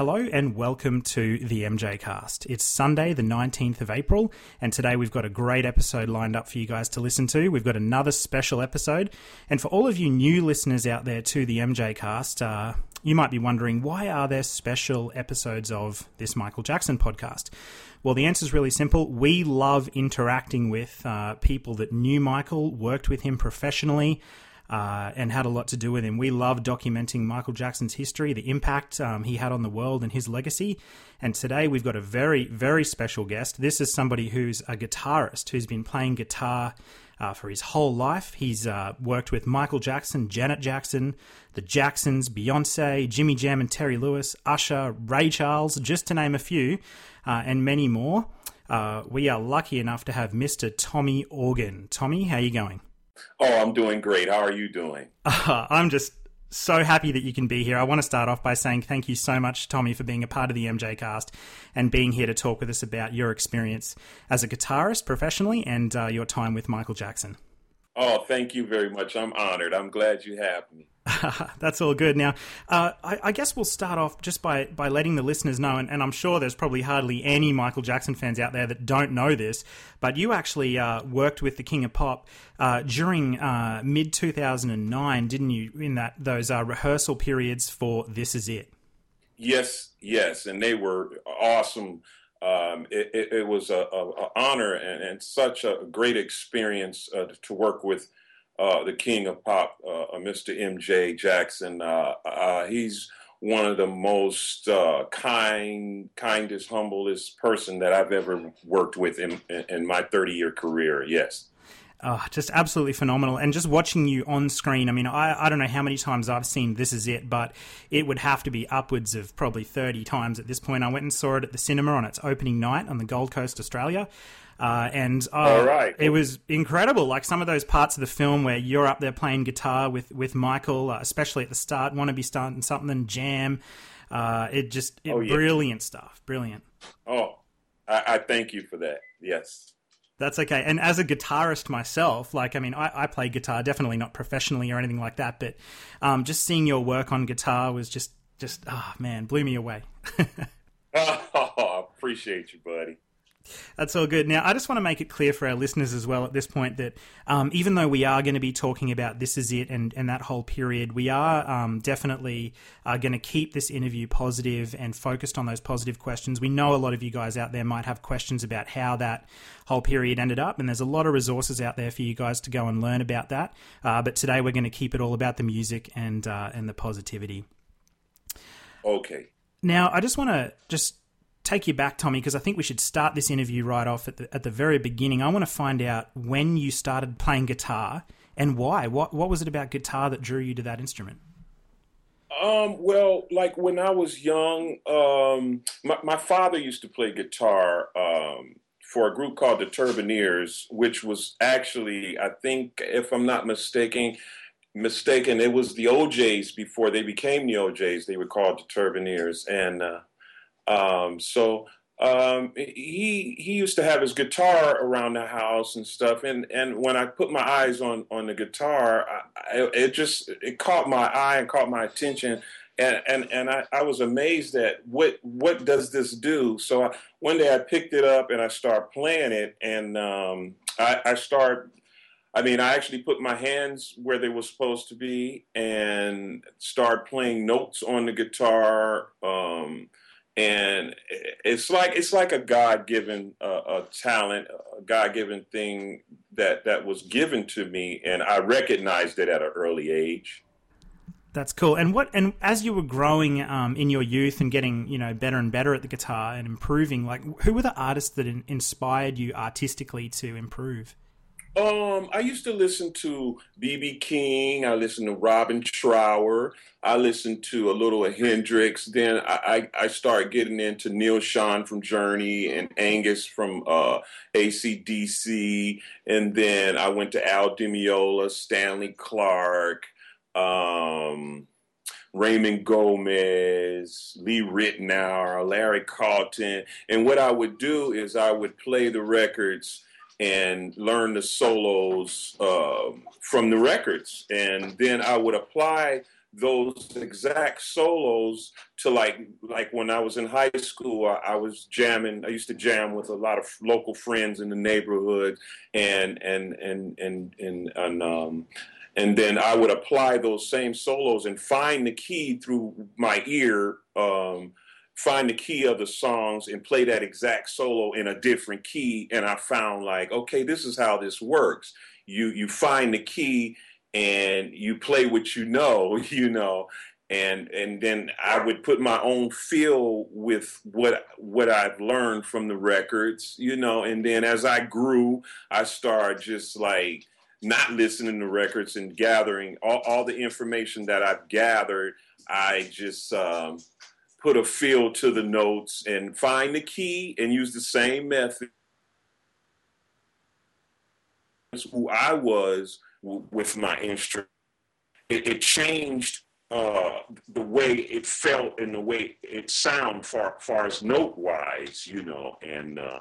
Hello and welcome to the MJ Cast. It's Sunday, the 19th of April, and today we've got a great episode lined up for you guys to listen to. We've got another special episode, and for all of you new listeners out there to the MJ Cast, uh, you might be wondering why are there special episodes of this Michael Jackson podcast? Well, the answer is really simple. We love interacting with uh, people that knew Michael, worked with him professionally, uh, and had a lot to do with him. We love documenting Michael Jackson's history, the impact um, he had on the world, and his legacy. And today we've got a very, very special guest. This is somebody who's a guitarist who's been playing guitar. Uh, for his whole life, he's uh, worked with Michael Jackson, Janet Jackson, the Jacksons, Beyonce, Jimmy Jam and Terry Lewis, Usher, Ray Charles, just to name a few, uh, and many more. Uh, we are lucky enough to have Mr. Tommy Organ. Tommy, how are you going? Oh, I'm doing great. How are you doing? Uh, I'm just so happy that you can be here. I want to start off by saying thank you so much, Tommy, for being a part of the MJ cast and being here to talk with us about your experience as a guitarist professionally and uh, your time with Michael Jackson. Oh, thank you very much. I'm honored. I'm glad you have me. That's all good. Now, uh, I, I, guess we'll start off just by, by letting the listeners know, and, and, I'm sure there's probably hardly any Michael Jackson fans out there that don't know this, but you actually uh, worked with the King of Pop uh, during uh, mid 2009, didn't you? In that those uh, rehearsal periods for "This Is It." Yes, yes, and they were awesome. Um, it, it, it, was a, a, a honor and, and, such a great experience uh, to work with uh, the king of pop, uh, uh Mr. MJ Jackson. Uh, uh, he's one of the most kind, kindest, humblest person that I've ever worked with in, in my 30 year career. Yes. Oh, just absolutely phenomenal. And just watching you on screen, I mean, I, I don't know how many times I've seen This Is It, but it would have to be upwards of probably 30 times at this point. I went and saw it at the cinema on its opening night on the Gold Coast, Australia. Uh, and uh, it was incredible. Like some of those parts of the film where you're up there playing guitar with with Michael, uh, especially at the start, want to be starting something, jam. Uh, it just it, oh, yeah. brilliant stuff, brilliant. Oh, I, I thank you for that. Yes. That's okay. And as a guitarist myself, like, I mean, I, I play guitar, definitely not professionally or anything like that, but um, just seeing your work on guitar was just, just, oh man, blew me away. oh, appreciate you, buddy. That's all good. Now, I just want to make it clear for our listeners as well at this point that um, even though we are going to be talking about This Is It and, and that whole period, we are um, definitely uh, going to keep this interview positive and focused on those positive questions. We know a lot of you guys out there might have questions about how that whole period ended up, and there's a lot of resources out there for you guys to go and learn about that. Uh, but today we're going to keep it all about the music and, uh, and the positivity. Okay. Now, I just want to just take you back, Tommy, because I think we should start this interview right off at the, at the very beginning. I want to find out when you started playing guitar and why. What what was it about guitar that drew you to that instrument? Um, well, like when I was young, um, my, my father used to play guitar um, for a group called the Turbineers, which was actually, I think, if I'm not mistaken, mistaken, it was the OJs before they became the OJs. They were called the Turbineers, and uh, um, so um, he he used to have his guitar around the house and stuff, and and when I put my eyes on on the guitar, I, it just it caught my eye and caught my attention. And, and and I, I was amazed at what what does this do. So I, one day I picked it up and I started playing it, and um, I, I start I mean, I actually put my hands where they were supposed to be and start playing notes on the guitar. Um, and it's like it's like a God given uh, a talent, a God given thing that that was given to me, and I recognized it at an early age. That's cool. And what and as you were growing um, in your youth and getting you know better and better at the guitar and improving, like who were the artists that in- inspired you artistically to improve? Um, I used to listen to BB King. I listened to Robin Trower. I listened to a little of Hendrix. Then I, I, I started getting into Neal Schon from Journey and Angus from uh, ACDC. And then I went to Al Di Meola, Stanley Clarke, um, Raymond Gomez, Lee Ritenour, Larry Carlton. And what I would do is I would play the records and learn the solos uh, from the records. And then I would apply those exact solos to like like when I was in high school, I, I, was jamming. I used to jam with a lot of local friends in the neighborhood, and and and and and, and um, and then I would apply those same solos and find the key through my ear. Um, find the key of the songs and play that exact solo in a different key and i found like okay this is how this works you you find the key and you play what you know, you know, and and then I would put my own feel with what what I've learned from the records, you know, and then as I grew, I started just like not listening to records and gathering all, all the information that I've gathered. I just um, put a feel to the notes and find the key and use the same method. Who I was with my instrument. It, it changed uh, the way it felt and the way it sounded far, far as note wise, you know, and uh,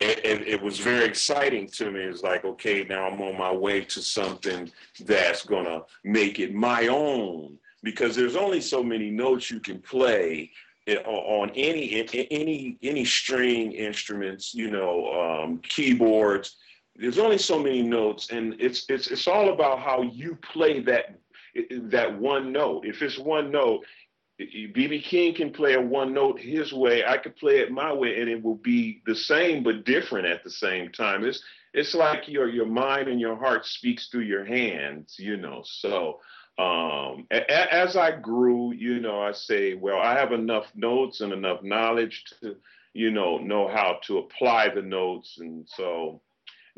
it, it, it, was very exciting to me. It's like, okay, now I'm on my way to something that's gonna make it my own because there's only so many notes you can play eh, on any any any string instruments, you know, um, keyboards there's only so many notes, and it's it's it's all about how you play that that one note. If it's one note, BB King can play a one note his way. I could play it my way, and it will be the same but different at the same time. It's it's like your your mind and your heart speaks through your hands, you know. So um, a, as I grew, you know, I say, well, I have enough notes and enough knowledge to, you know, know how to apply the notes, and so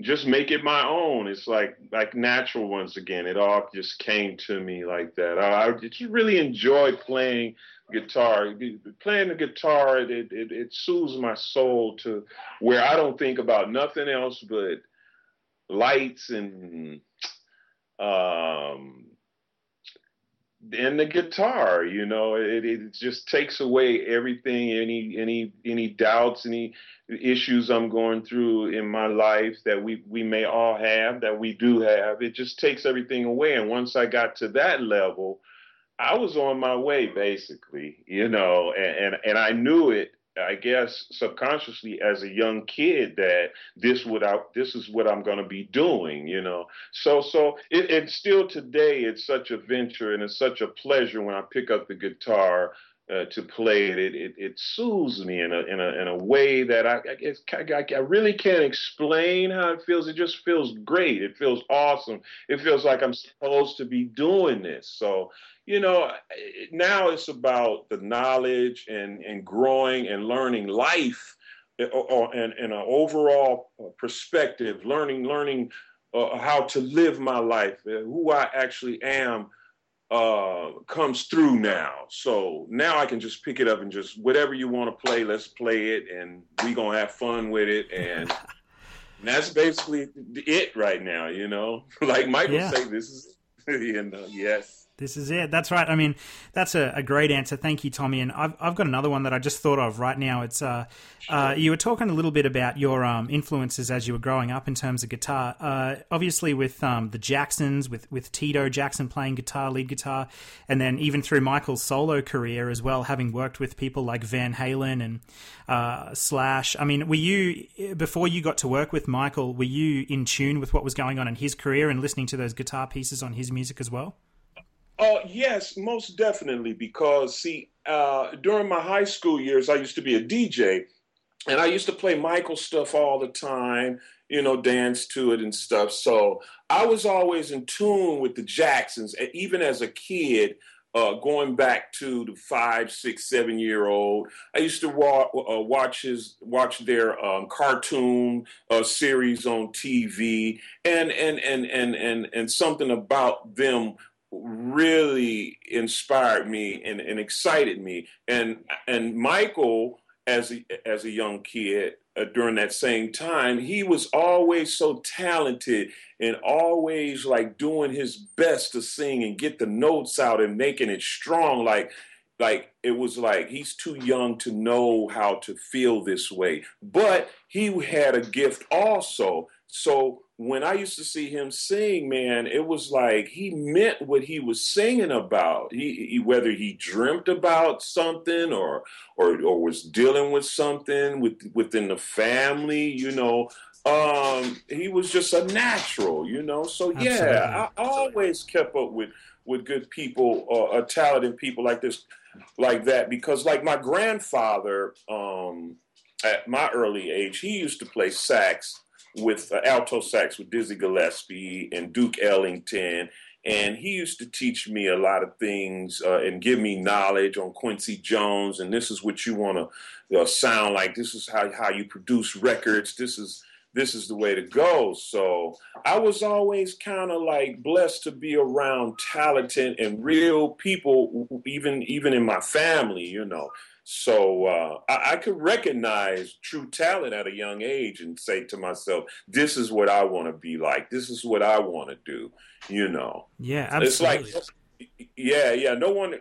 just make it my own. It's like like natural once again. It all just came to me like that. I, I just really enjoy playing guitar. Playing the guitar, it, it it soothes my soul to where I don't think about nothing else but lights and um and the guitar you know it, it just takes away everything any any any doubts any issues i'm going through in my life that we we may all have that we do have. It just takes everything away. And once i got to that level i was on my way basically you know and and, and i knew it I guess subconsciously as a young kid that this would this is what I'm going to be doing, you know. So so it, and still today it's such a venture and it's such a pleasure when I pick up the guitar uh, to play it. It, it. it soothes me in a in a in a way that I I, I I really can't explain how it feels. It just feels great. It feels awesome. It feels like I'm supposed to be doing this. So you know, now it's about the knowledge and, and growing and learning life eh, and an overall uh, perspective, learning, learning uh, how to live my life, uh, who I actually am uh, comes through now. So now I can just pick it up and just whatever you want to play, let's play it, and we gonna have fun with it. And, and that's basically it right now. You know, like Michael yeah. say, this is you know, yes. This is it. That's right. I mean, that's a, a, great answer. Thank you, Tommy. And I've, I've got another one that I just thought of right now. It's uh, uh, you were talking a little bit about your um, influences as you were growing up in terms of guitar. Uh, obviously, with um, the Jacksons, with with Tito Jackson playing guitar, lead guitar, and then even through Michael's solo career as well, having worked with people like Van Halen and uh, Slash. I mean, were you before you got to work with Michael? Were you in tune with what was going on in his career and listening to those guitar pieces on his music as well? Oh, yes, most definitely. Because, see, uh, during my high school years, I used to be a DJ and I used to play Michael stuff all the time, you know, dance to it and stuff. So I was always in tune with the Jacksons, even as a kid. Uh, going back to the five, six, seven year old, I used to wa- uh, watch his watch their um, cartoon uh, series on TV, and and and and and and something about them really inspired me and, and excited me. And and Michael, as a, as a young kid uh, during that same time, he was always so talented and always like doing his best to sing and get the notes out and making it strong. Like like it was like he's too young to know how to feel this way, but he had a gift also. So when I used to see him sing, man, it was like he meant what he was singing about. He, he, whether he dreamt about something or or or was dealing with something with within the family, you know. Um, he was just a natural, you know. So yeah, Absolutely. I, always kept up with with good people, uh, uh, talented people like this, like that, because like my grandfather, um, at my early age, he used to play sax with uh, alto sax with Dizzy Gillespie and Duke Ellington. And he used to teach me a lot of things uh, and give me knowledge on Quincy Jones. And this is what you want to uh, sound like. This is how, how you produce records. This is this is the way to go. So I was always kind of like blessed to be around talented and real people, even even in my family, you know. So uh, I, I, could recognize true talent at a young age and say to myself, "This is what I want to be like. This is what I want to do." You know. Yeah, absolutely. It's like yeah, yeah. No one,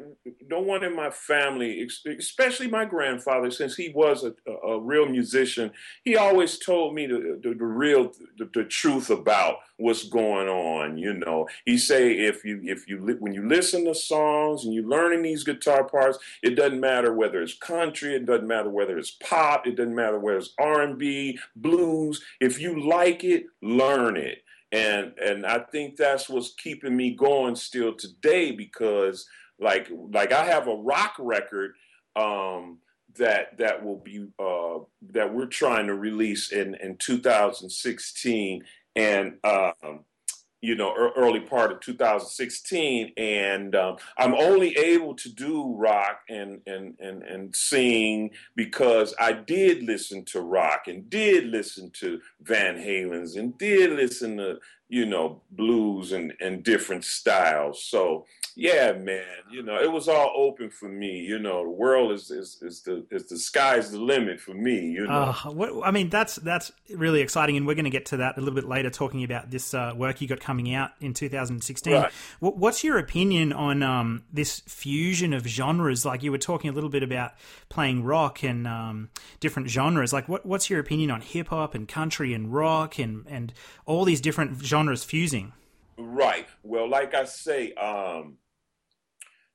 no one in my family, especially my grandfather, since he was a, a real musician, he always told me the, the, the real, the, the, truth about what's going on. You know, he say if you, if you, when you listen to songs and you learning these guitar parts, it doesn't matter whether it's country, it doesn't matter whether it's pop, it doesn't matter whether it's R and B, blues. If you like it, learn it and and I think that's what's keeping me going still today because like like I have a rock record um, that that will be uh, that we're trying to release in in 2016 and um, you know, early part of 2016, and um, I'm only able to do rock and and and and sing because I did listen to rock and did listen to Van Halen's and did listen to you know blues and and different styles. So yeah, man, you know, it was all open for me. You know, the world is is, is the is the sky's the limit for me. You know, uh, what, I mean, that's that's really exciting, and we're going to get to that a little bit later, talking about this uh, work you got coming out in 2016. Right. What, what's your opinion on um, this fusion of genres? Like you were talking a little bit about playing rock and um, different genres. Like, what, what's your opinion on hip hop and country and rock and and all these different genres fusing? Right. Well, like I say, um,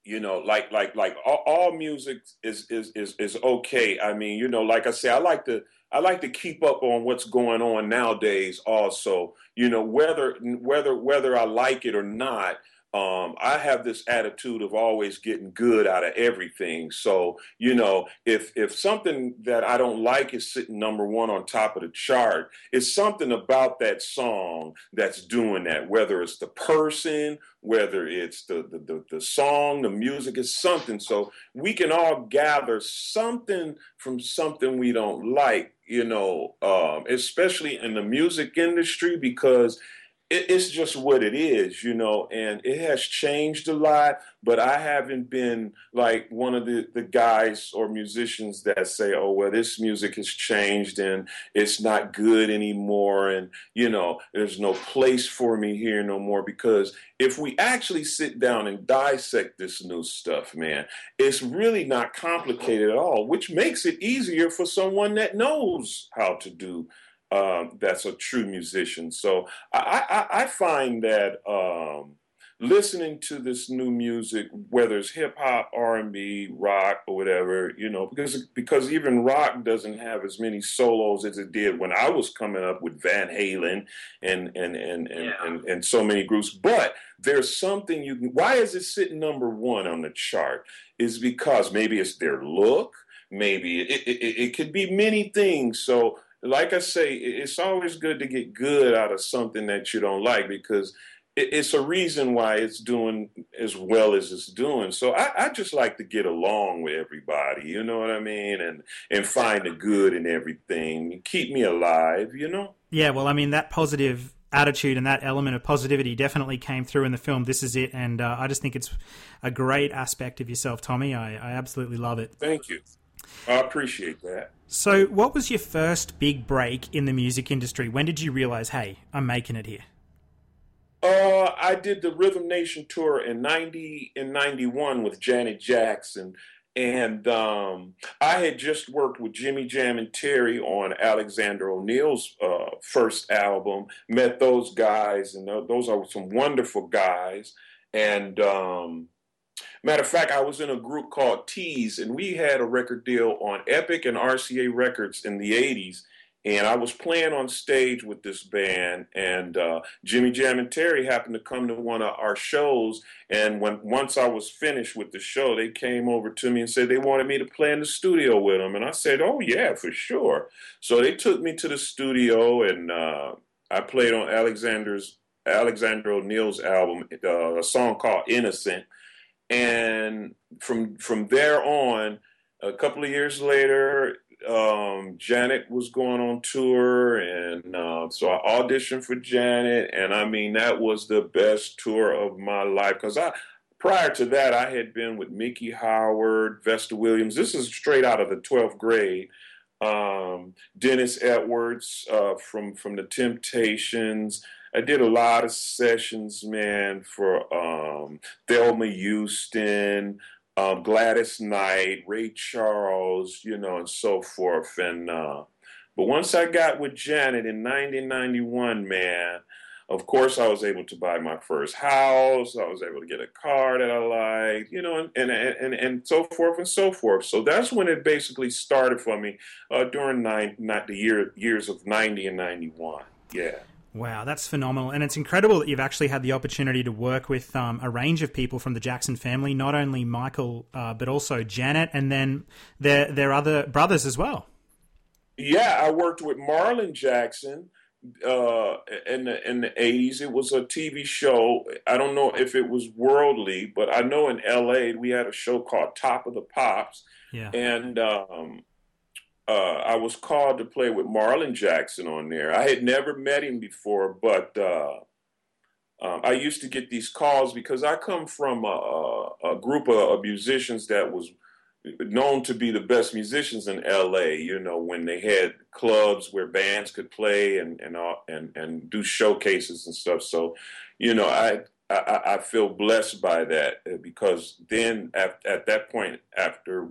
you know like like like all, all, music is, is is is okay i mean you know like i say i like to i like to keep up on what's going on nowadays also you know whether whether whether i like it or not um, I have this attitude of always getting good out of everything. So, you know, if if something that I don't like is sitting number one on top of the chart, it's something about that song that's doing that. Whether it's the person, whether it's the the, the, the song, the music, is something. So we can all gather something from something we don't like. You know, um, especially in the music industry because it, it's just what it is, you know, and it has changed a lot. But I haven't been like one of the, the guys or musicians that say, oh, well, this music has changed and it's not good anymore. And, you know, there's no place for me here no more. Because if we actually sit down and dissect this new stuff, man, it's really not complicated at all, which makes it easier for someone that knows how to do um, that's a true musician. So I, I, I find that um, listening to this new music, whether it's hip hop, R and B, rock, or whatever, you know, because because even rock doesn't have as many solos as it did when I was coming up with Van Halen and and and and, yeah. and, and, so many groups. But there's something you can. Why is it sitting number one on the chart? Is because maybe it's their look. Maybe it, it, it, it could be many things. So like I say, it's always good to get good out of something that you don't like because it's a reason why it's doing as well as it's doing. So I, I, just like to get along with everybody, you know what I mean, and and find the good in everything, keep me alive, you know. Yeah, well, I mean that positive attitude and that element of positivity definitely came through in the film. This is it, and uh, I just think it's a great aspect of yourself, Tommy. I, I absolutely love it. Thank you. I appreciate that. So, what was your first big break in the music industry? When did you realize, hey, I'm making it here? Uh, I did the Rhythm Nation tour in 90 and 91 with Janet Jackson. and um, I had just worked with Jimmy Jam and Terry on Alexander O'Neal's uh, first album. Met those guys, and those are some wonderful guys. And um, matter of fact, I was in a group called Tease, and we had a record deal on Epic and RCA Records in the '80s and I was playing on stage with this band, and uh, Jimmy Jam and Terry happened to come to one of our shows. And when once I was finished with the show, they came over to me and said they wanted me to play in the studio with them. And I said, "Oh yeah, for sure." So they took me to the studio, and uh, I played on Alexander's Alexander O'Neal's album, uh, a song called "Innocent." And from from there on, a couple of years later, um, Janet was going on tour, and uh, so I auditioned for Janet, and I mean that was the best tour of my life because I. Prior to that, I had been with Miki Howard, Vesta Williams. This is straight out of the 12th grade. Um, Dennis Edwards uh, from from the Temptations. I did a lot of sessions, man, for um, Thelma Houston, um, Gladys Knight, Ray Charles, you know, and so forth. And uh, but once I got with Janet in 1991, man, of course I was able to buy my first house. I was able to get a car that I liked, you know, and and and, and so forth and so forth. So that's when it basically started for me uh, during nine, not the year years of 90 and 91. Yeah. Wow, that's phenomenal. And it's incredible that you've actually had the opportunity to work with um, a range of people from the Jackson family, not only Michael, uh, but also Janet, and then their, their other brothers as well. Yeah, I worked with Marlon Jackson uh, in, the, in the 80s. It was a TV show. I don't know if it was worldly, but I know in LA we had a show called Top of the Pops. Yeah. And um, uh, I was called to play with Marlon Jackson on there. I had never met him before, but uh, um, I used to get these calls because I come from a, a group of, musicians that was known to be the best musicians in LA. You know, when they had clubs where bands could play and and and and do showcases and stuff. So, you know, I I, I feel blessed by that because then at, at that point, after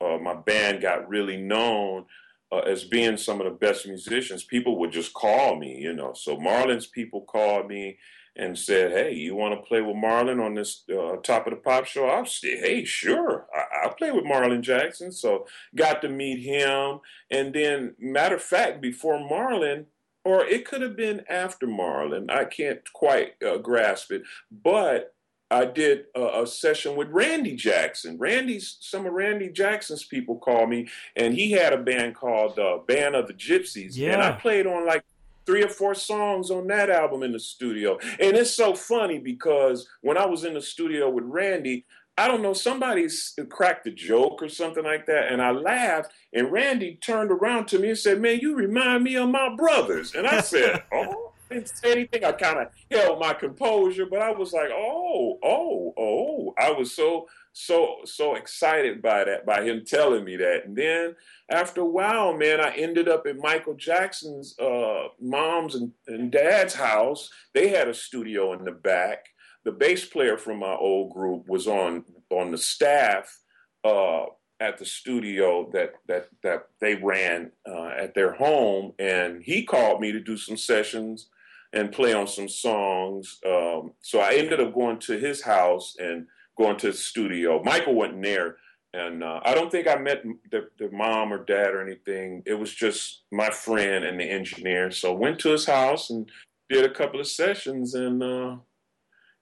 uh, my band got really known uh, as being some of the best musicians, people would just call me, you know. So Marlon's people called me and said, "Hey, you want to play with Marlon on this uh, Top of the Pop show?" I'll say, "Hey, sure, I- will play with Marlon Jackson." So got to meet him, and then matter of fact, before Marlon, or it could have been after Marlon, I can't quite uh, grasp it, but I did a, a, session with Randy Jackson. Randy's some of Randy Jackson's people called me, and he had a band called uh, Band of the Gypsies. Yeah. And I played on like three or four songs on that album in the studio. And it's so funny because when I was in the studio with Randy, I don't know, somebody cracked a joke or something like that, and I laughed. And Randy turned around to me and said, "Man, you remind me of my brothers." And I said, "Oh." Didn't say anything. I kind of held my composure, but I was like, oh, oh, oh. I was so, so, so excited by that, by him telling me that. And then after a while, man, I ended up at Michael Jackson's uh, mom's and, and dad's house. They had a studio in the back. The bass player from my old group was on on the staff uh, at the studio that that that they ran uh, at their home, and he called me to do some sessions and play on some songs. Um, so I ended up going to his house and going to the studio. Michael wasn't there, and uh, I don't think I met the, the, mom or dad or anything. It was just my friend and the engineer. So went to his house and did a couple of sessions, and uh,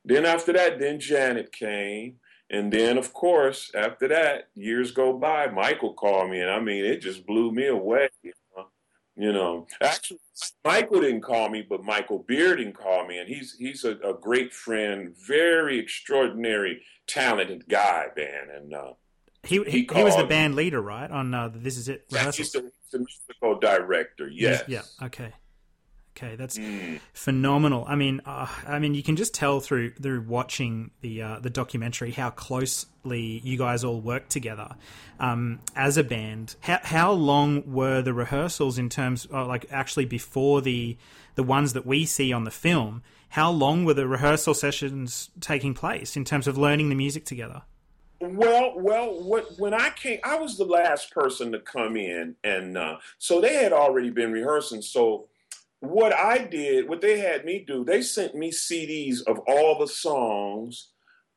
then after that, then Janet came. And then, of course, after that, years go by. Michael called me, and I mean, it just blew me away. You know, actually, Michael didn't call me, but Michael Bearden did call me, and he's he's a, a great friend, very extraordinary, talented guy, man. And uh, he he, he, was the band leader, right? On uh, This Is It rehearsal. He's the, the musical director. Yes. Yeah. Okay. Okay, that's mm. phenomenal. I mean, uh, I mean, you can just tell through through watching the uh, the documentary how closely you guys all work together um, as a band. How how long were the rehearsals in terms, of, uh, like actually before the the ones that we see on the film? How long were the rehearsal sessions taking place in terms of learning the music together? Well, well, what when I came, I was the last person to come in, and uh, so they had already been rehearsing. So what I did, what they had me do, they sent me CDs of all the songs,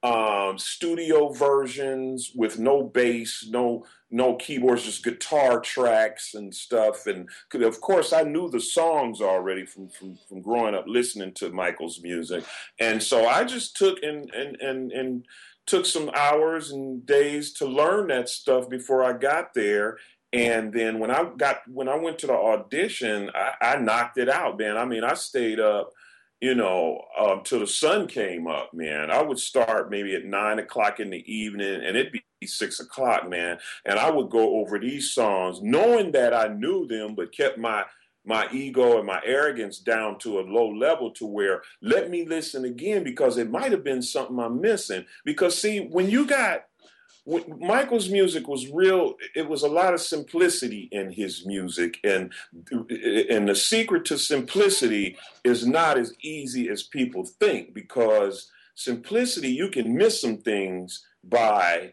um, studio versions with no bass, no no keyboards, just guitar tracks and stuff. And of course, I knew the songs already from from, from growing up listening to Michael's music, and so I just took and and and and took some hours and days to learn that stuff before I got there. And then when I got when I went to the audition, I, I knocked it out, man. I mean, I stayed up, you know, um, till the sun came up, man. I would start maybe at nine o'clock in the evening, and it'd be six o'clock, man. And I would go over these songs, knowing that I knew them, but kept my my ego and my arrogance down to a low level to where let me listen again because it might have been something I'm missing. Because see, when you got Michael's music was real, it was a lot of simplicity in his music, and and the secret to simplicity is not as easy as people think because simplicity you can miss some things by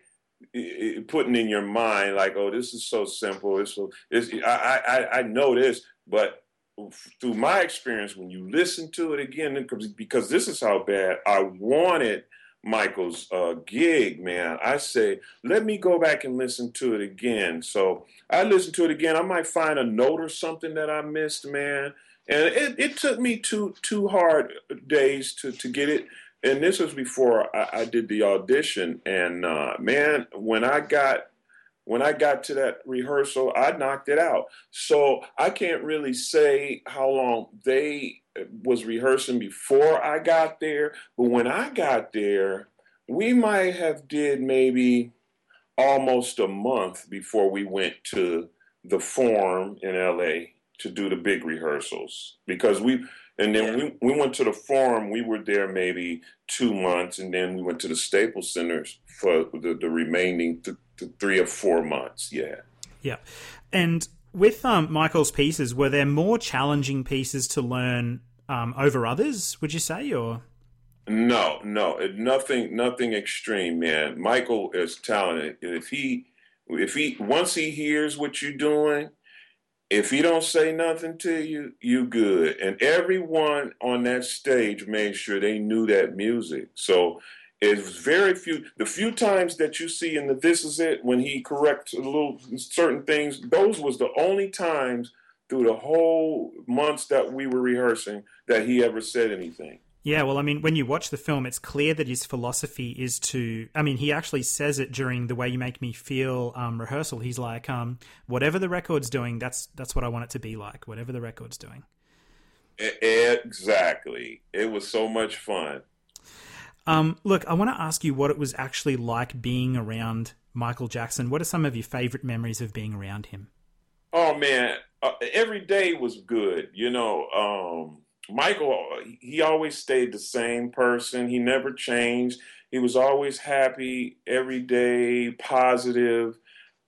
putting in your mind like, oh, this is so simple. It's so, it's, I, I, I know this, but through my experience, when you listen to it again, because this is how bad I wanted Michael's uh, gig, man, I say, let me go back and listen to it again. So I listened to it again. I might find a note or something that I missed, man. And it, it took me two two hard days to, to get it. And this was before I, I did the audition. And uh, man, when I got when I got to that rehearsal, I knocked it out. So I can't really say how long they was rehearsing before I got there, but when I got there, we might have did maybe almost a month before we went to the Forum in LA to do the big rehearsals because we and then we, we went to the Forum. We were there maybe two months, and then we went to the Staples Centers for the, the remaining th- th- three or four months. Yeah. Yeah. And with um, Michael's pieces, were there more challenging pieces to learn um, over others, would you say? or No, no. Nothing nothing extreme, man. Michael is talented. If he if he once he hears what you're doing – if he don't say nothing to you, you good. And everyone on that stage made sure they knew that music. So it's very few. The few times that you see in the "This Is It" when he corrects a little certain things, those was the only times through the whole months that we were rehearsing that he ever said anything. Yeah, well, I mean, when you watch the film, it's clear that his philosophy is to. I mean, he actually says it during the way you make me feel um, rehearsal. He's like, um, whatever the record's doing, that's that's what I want it to be like. Whatever the record's doing. Exactly. It was so much fun. Um, look, I want to ask you what it was actually like being around Michael Jackson. What are some of your favorite memories of being around him? Oh man, uh, every day was good. You know. Um, Michael, he always stayed the same person. He never changed. He was always happy every day, positive.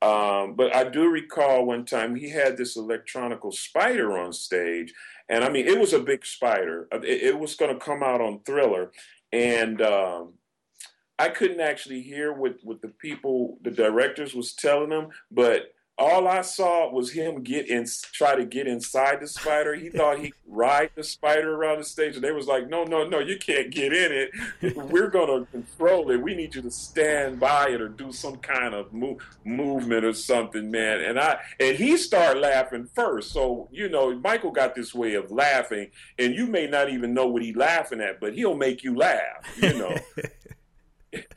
Um, but I do recall one time he had this electronical spider on stage, and I mean it was a big spider. It, it was going to come out on Thriller, and um, I couldn't actually hear what what the people, the directors, was telling them, but all I saw was him get in, try to get inside the spider. He thought he ride the spider around the stage, and they was like, "No, no, no, you can't get in it. We're gonna control it. We need you to stand by it or do some kind of move, movement or something, man." And I and he started laughing first, so you know, Michael got this way of laughing, and you may not even know what he's laughing at, but he'll make you laugh, you know.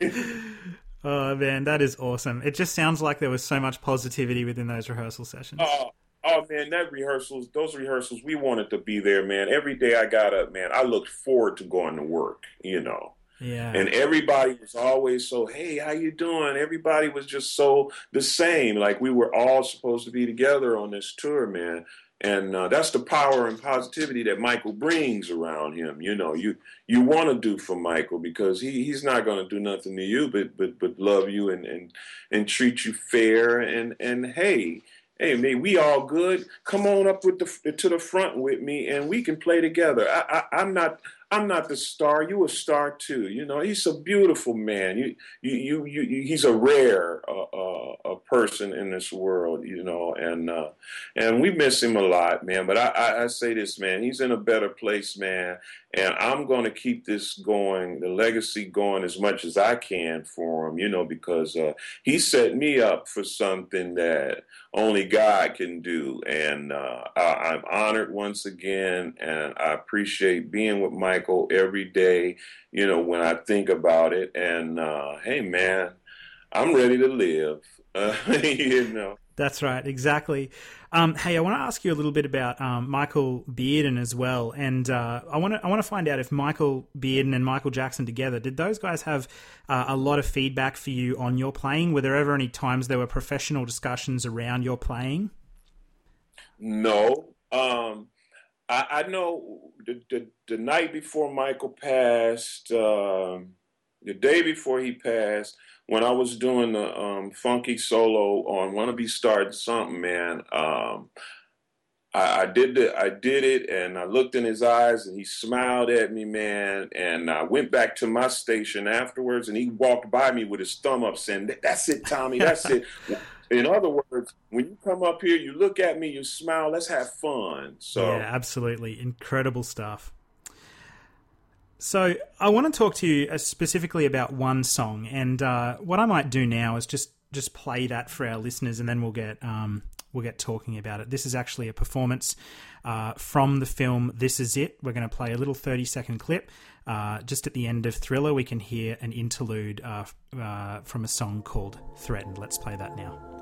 Oh man, that is awesome! It just sounds like there was so much positivity within those rehearsal sessions. Oh, oh man, that rehearsals, those rehearsals, we wanted to be there, man. Every day I got up, man, I looked forward to going to work. You know. Yeah. And everybody was always so, hey, how you doing? Everybody was just so the same. Like we were all supposed to be together on this tour, man and uh, that's the power and positivity that Michael brings around him. You know, you you want to do for Michael because he, he's not going to do nothing to you, but but but love you and and and treat you fair and and hey. Hey man, we all good. Come on up with the to the front with me, and we can play together. I, I, I'm not I'm not the star. You a star too. You know, he's a beautiful man. You, you, you, you he's a rare uh, uh, a person in this world. You know, and uh, and we miss him a lot, man. But I, I, I say this, man. He's in a better place, man. And I'm going to keep this going, the legacy going as much as I can for him. You know, because uh, he set me up for something that only God can do. And uh, I, I'm honored once again, and I appreciate being with Michael every day, you know, when I think about it. And uh, hey, man, I'm ready to live, you know. That's right, exactly. Um, hey, I want to ask you a little bit about um, Michael Bearden as well, and uh, I want to I want to find out if Michael Bearden and Michael Jackson together did those guys have uh, a lot of feedback for you on your playing? Were there ever any times there were professional discussions around your playing? No, um, I, I, know the, the, the night before Michael passed, uh, the day before he passed when I was doing the um, funky solo on "Wanna Be Starting Something," man, um, I, I, did the, I did it, and I looked in his eyes, and he smiled at me, man. And I went back to my station afterwards, and he walked by me with his thumb up, saying, "That's it, Tommy. That's it." In other words, when you come up here, you look at me, you smile. Let's have fun. So, yeah, absolutely incredible stuff. So I want to talk to you uh, specifically about one song, and uh, what I might do now is just just play that for our listeners, and then we'll get um, we'll get talking about it. This is actually a performance uh, from the film This Is It. We're going to play a little thirty second clip. Uh, just at the end of Thriller, we can hear an interlude uh, uh, from a song called Threatened. Let's play that now.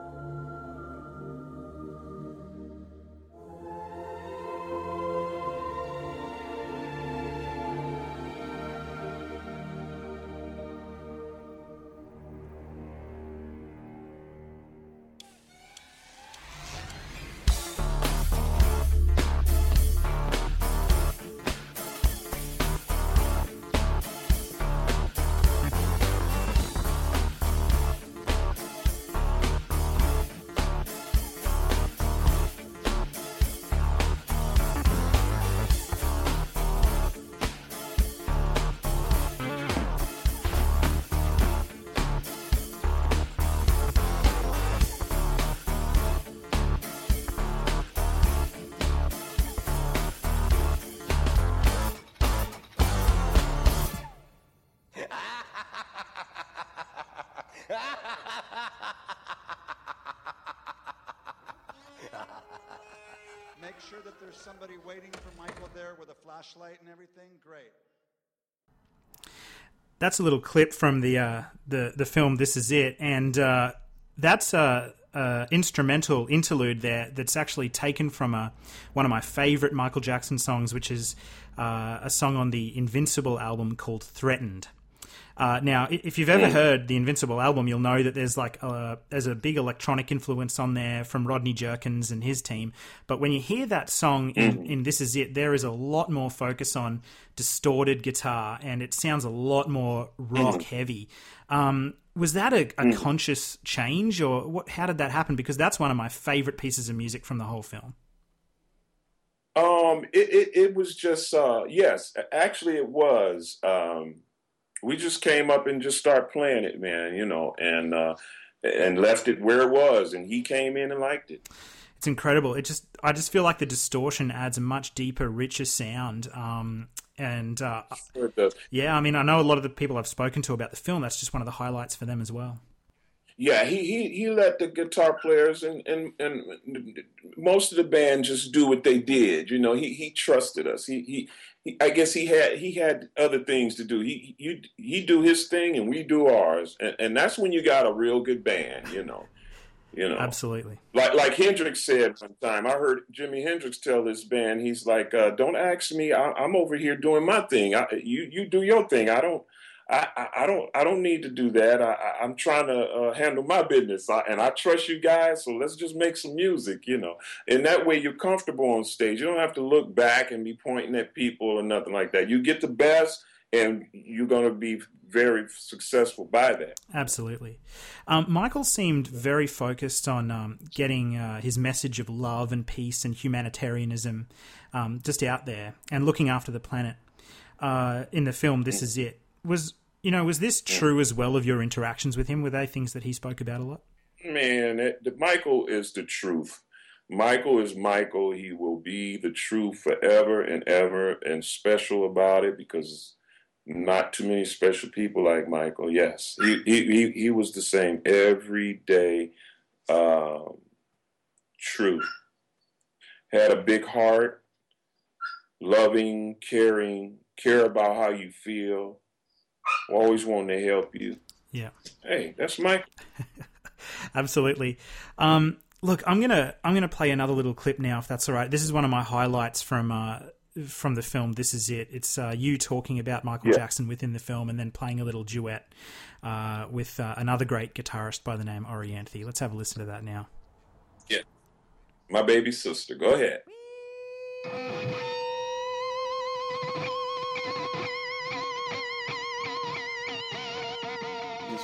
Flashlight and everything. Great. That's a little clip from the uh, the the film. This is it, and uh, that's a, a, instrumental interlude there. That's actually taken from a one of my favorite Michael Jackson songs, which is uh, a song on the Invincible album called "Threatened." Uh, now, if you've ever heard the Invincible album, you'll know that there's like a, there's a big electronic influence on there from Rodney Jerkins and his team. But when you hear that song in, mm-hmm. in This Is It, there is a lot more focus on distorted guitar, and it sounds a lot more rock mm-hmm. heavy. Um, was that a, a mm. conscious change, or what, how did that happen? Because that's one of my favorite pieces of music from the whole film. Um, it, it, it was just uh, yes, actually, it was. Um, we just came up and just start playing it, man, you know, and uh, and left it where it was, and he came in and liked it. It's incredible. It just I just feel like the distortion adds a much deeper, richer sound. Um, and uh, sure yeah, I mean, I know a lot of the people I've spoken to about the film. That's just one of the highlights for them as well yeah, he, he he let the guitar players and, and and most of the band just do what they did. You know, he he trusted us. He he, he I guess he had he had other things to do. He he he do his thing and we do ours, and, and that's when you got a real good band. You know. You know, absolutely. Like like Hendrix said one time, I heard Jimi Hendrix tell this band, he's like, uh, "Don't ask me. I, am over here doing my thing. I, you you do your thing. I don't I, I, don't I don't need to do that. I, am trying to uh, handle my business, I, and I trust you guys. So let's just make some music, you know. And that way, you're comfortable on stage. You don't have to look back and be pointing at people or nothing like that. You get the best, and you're going to be very successful by that. Absolutely. Um, Michael seemed very focused on um, getting uh, his message of love and peace and humanitarianism um, just out there and looking after the planet. uh, in the film. This is it. Was you know was this true as well of your interactions with him? Were they things that he spoke about a lot? Man, it, Michael is the truth. Michael is Michael. He will be the truth forever and ever, and special about it because not too many special people like Michael. Yes, he he he, was the same every day. Um, truth. Had a big heart, loving, caring, care about how you feel. Always wanting to help you. Yeah. Hey, that's Mike. Absolutely. Um, look, I'm gonna I'm gonna play another little clip now, if that's all right. This is one of my highlights from uh, from the film. This is it. It's uh, you talking about Michael yeah. Jackson within the film, and then playing a little duet uh, with uh, another great guitarist by the name Orianthi. Let's have a listen to that now. Yeah, my baby sister. Go ahead.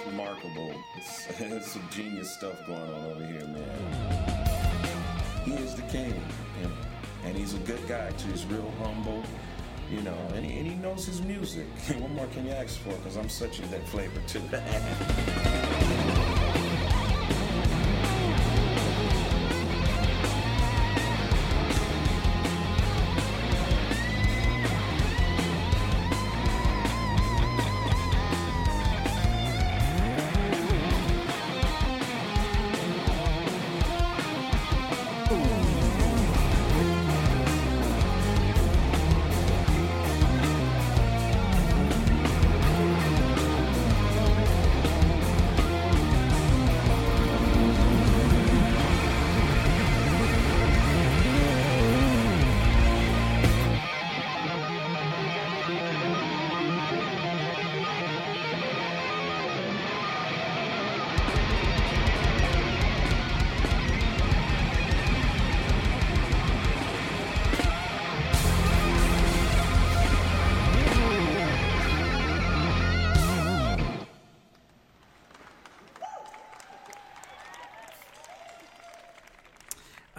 Remarkable. It's, it's some genius stuff going on over here, man. He is the king, and, and he's a good guy too. He's real humble, you know, and he, and he knows his music. what more can you ask for? Because I'm such a that flavor too.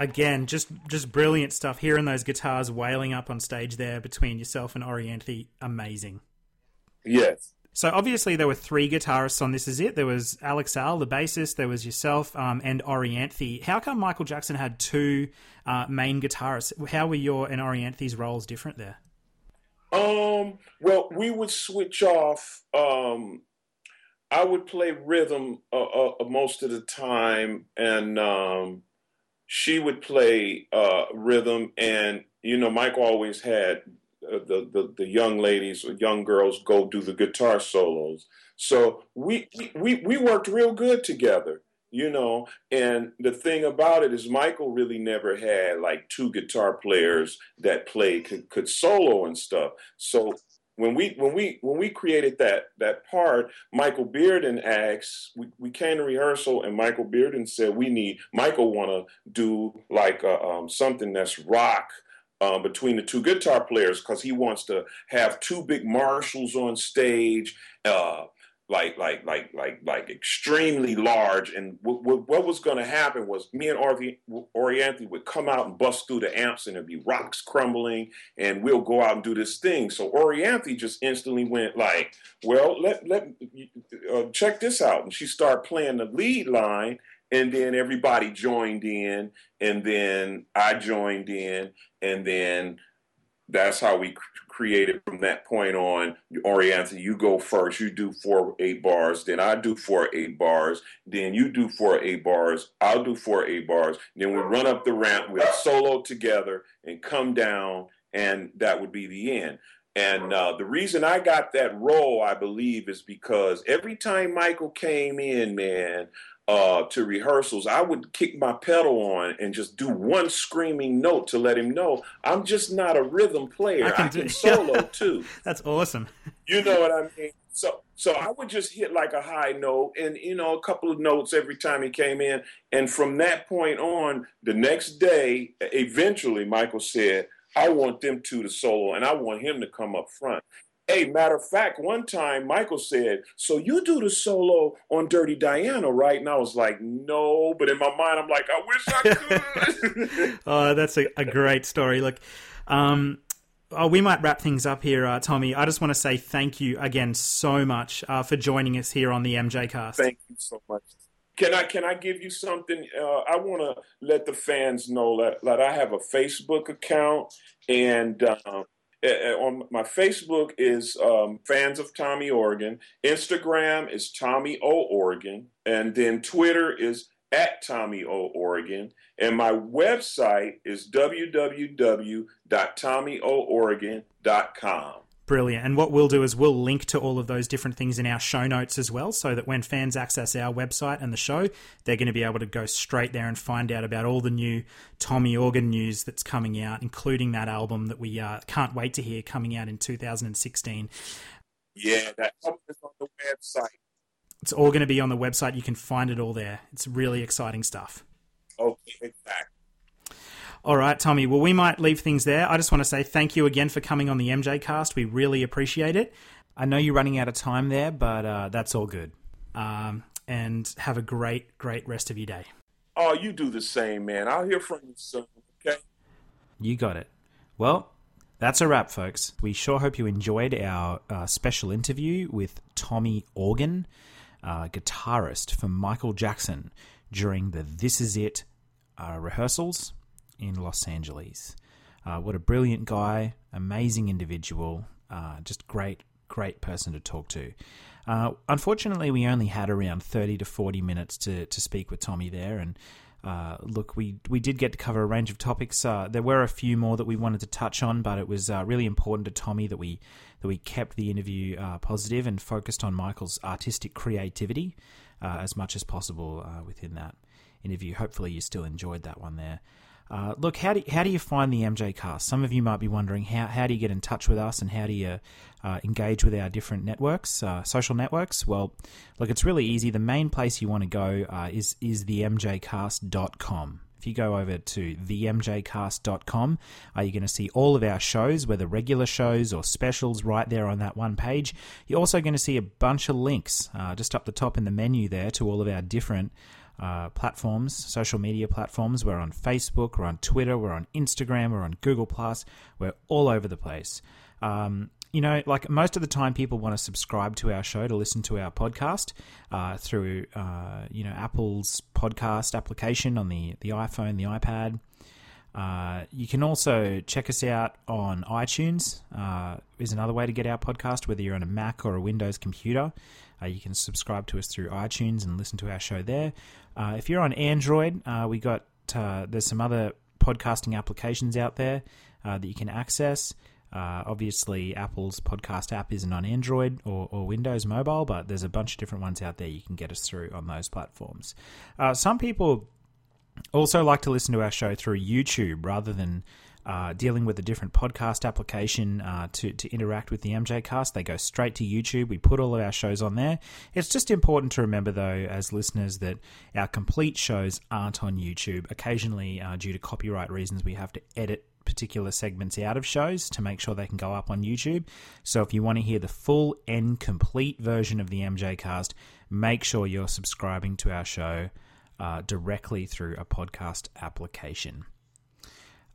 again, just just brilliant stuff. Hearing those guitars wailing up on stage there between yourself and Orianthi, amazing. Yes. So obviously there were three guitarists on This Is It. There was Alex Al, the bassist. There was yourself um, and Orianthi. How come Michael Jackson had two uh, main guitarists? How were your and Orianthi's roles different there? Um. Well, we would switch off. Um, I would play rhythm uh, uh, most of the time, and um, she would play uh, rhythm, and you know, Mike always had uh, the, the, the young ladies or young girls go do the guitar solos. So we we we worked real good together, you know. And the thing about it is, Michael really never had like two guitar players that played could, could solo and stuff. So when we when we when we created that that part, Michael Bearden asked. We, we came to rehearsal, and Michael Bearden said we need Michael want to do like a, um, something that's rock um, between the two guitar players because he wants to have two big Marshalls on stage. Uh, like like like like like extremely large. And w- w- what was going to happen was me and Orianthi would come out and bust through the amps and there'd be rocks crumbling and we'll go out and do this thing. So Orianthi just instantly went like well let let uh, check this out. And she started playing the lead line and then everybody joined in and then I joined in and then that's how we created from that point on. Orianthi, you go first. You do four eight bars. Then I do four eight bars. Then you do four eight bars. I'll do four eight bars. Then we run up the ramp. We'll solo together and come down, and that would be the end. And uh, the reason I got that role, I believe, is because every time Michael came in, man, uh, to rehearsals, I would kick my pedal on and just do one screaming note to let him know I'm just not a rhythm player. I can, I can solo too. That's awesome. You know what I mean? So, so I would just hit like a high note and you know a couple of notes every time he came in, and from that point on, the next day, eventually, Michael said, "I want them two to solo, and I want him to come up front." Hey, matter of fact, one time Michael said, So you do the solo on Dirty Diana, right? And I was like, No, but in my mind, I'm like, I wish I could. oh, that's a, a, great story. Look, um, oh, we might wrap things up here, uh, Tommy. I just want to say thank you again so much uh, for joining us here on the MJ Cast. Thank you so much. Can I can I give you something? Uh, I want to let the fans know that, that I have a Facebook account, and uh, on my Facebook is um, fans of Tommy Organ. Instagram is Tommy O Organ, and then Twitter is at Tommy O Organ, and my website is www.tommyorgan.com. Brilliant. And what we'll do is we'll link to all of those different things in our show notes as well, so that when fans access our website and the show, they're going to be able to go straight there and find out about all the new Tommy Organ news that's coming out, including that album that we uh, can't wait to hear coming out in 2016. Yeah, that is on the website. It's all going to be on the website. You can find it all there. It's really exciting stuff. Okay, exactly. All right, Tommy. Well, we might leave things there. I just want to say thank you again for coming on the MJ cast. We really appreciate it. I know you're running out of time there, but uh, that's all good. Um, and have a great, great rest of your day. Oh, you do the same, man. I'll hear from you soon, okay? You got it. Well, that's a wrap, folks. We sure hope you enjoyed our uh, special interview with Tommy Organ, uh, guitarist for Michael Jackson during the This Is It uh, rehearsals in Los Angeles. Uh, what a brilliant guy, amazing individual, uh, just great, great person to talk to. Uh, unfortunately, we only had around 30 to 40 minutes to, to speak with Tommy there. And uh, look, we, we did get to cover a range of topics. Uh, there were a few more that we wanted to touch on, but it was uh, really important to Tommy that we, that we kept the interview positive and focused on Michael's artistic creativity as much as possible within that interview. Hopefully, you still enjoyed that one there. Uh, look, how do, how do you find the MJ Cast? Some of you might be wondering how, how do you get in touch with us and how do you uh, engage with our different networks, uh, social networks? Well, look, it's really easy. The main place you want to go uh, is is the mjcast.com. If you go over to themjcast.com, uh, you're going to see all of our shows, whether regular shows or specials, right there on that one page. You're also going to see a bunch of links uh, just up the top in the menu there to all of our different uh, platforms, social media platforms. We're on Facebook, we're on Twitter, we're on Instagram, we're on Google Plus. We're all over the place. Um, you know, like most of the time, people want to subscribe to our show to listen to our podcast uh, through, uh, you know, Apple's podcast application on the the iPhone, the iPad. Uh, you can also check us out on iTunes. Uh, is another way to get our podcast, whether you're on a Mac or a Windows computer. Uh, you can subscribe to us through iTunes and listen to our show there. Uh, if you're on Android, uh, we got uh, there's some other podcasting applications out there uh, that you can access. Obviously, Apple's podcast app isn't on Android or, or, Windows Mobile, but there's a bunch of different ones out there you can get us through on those platforms. some people also like to listen to our show through YouTube rather than uh, dealing with a different podcast application uh, to, to interact with the MJ cast. They go straight to YouTube. We put all of our shows on there. It's just important to remember, though, as listeners, that our complete shows aren't on YouTube. Occasionally, uh, due to copyright reasons, we have to edit particular segments out of shows to make sure they can go up on YouTube. So if you want to hear the full and complete version of the MJ cast, make sure you're subscribing to our show uh, directly through a podcast application.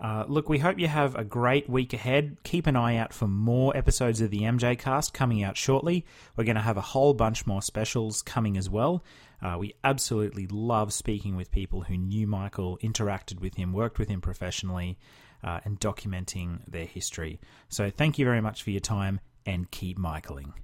Uh, look, we hope you have a great week ahead. Keep an eye out for more episodes of the MJ Cast coming out shortly. We're going to have a whole bunch more specials coming as well. Uh, we absolutely love speaking with people who knew Michael, interacted with him, worked with him professionally, uh, and documenting their history. So, thank you very much for your time and keep Michaeling.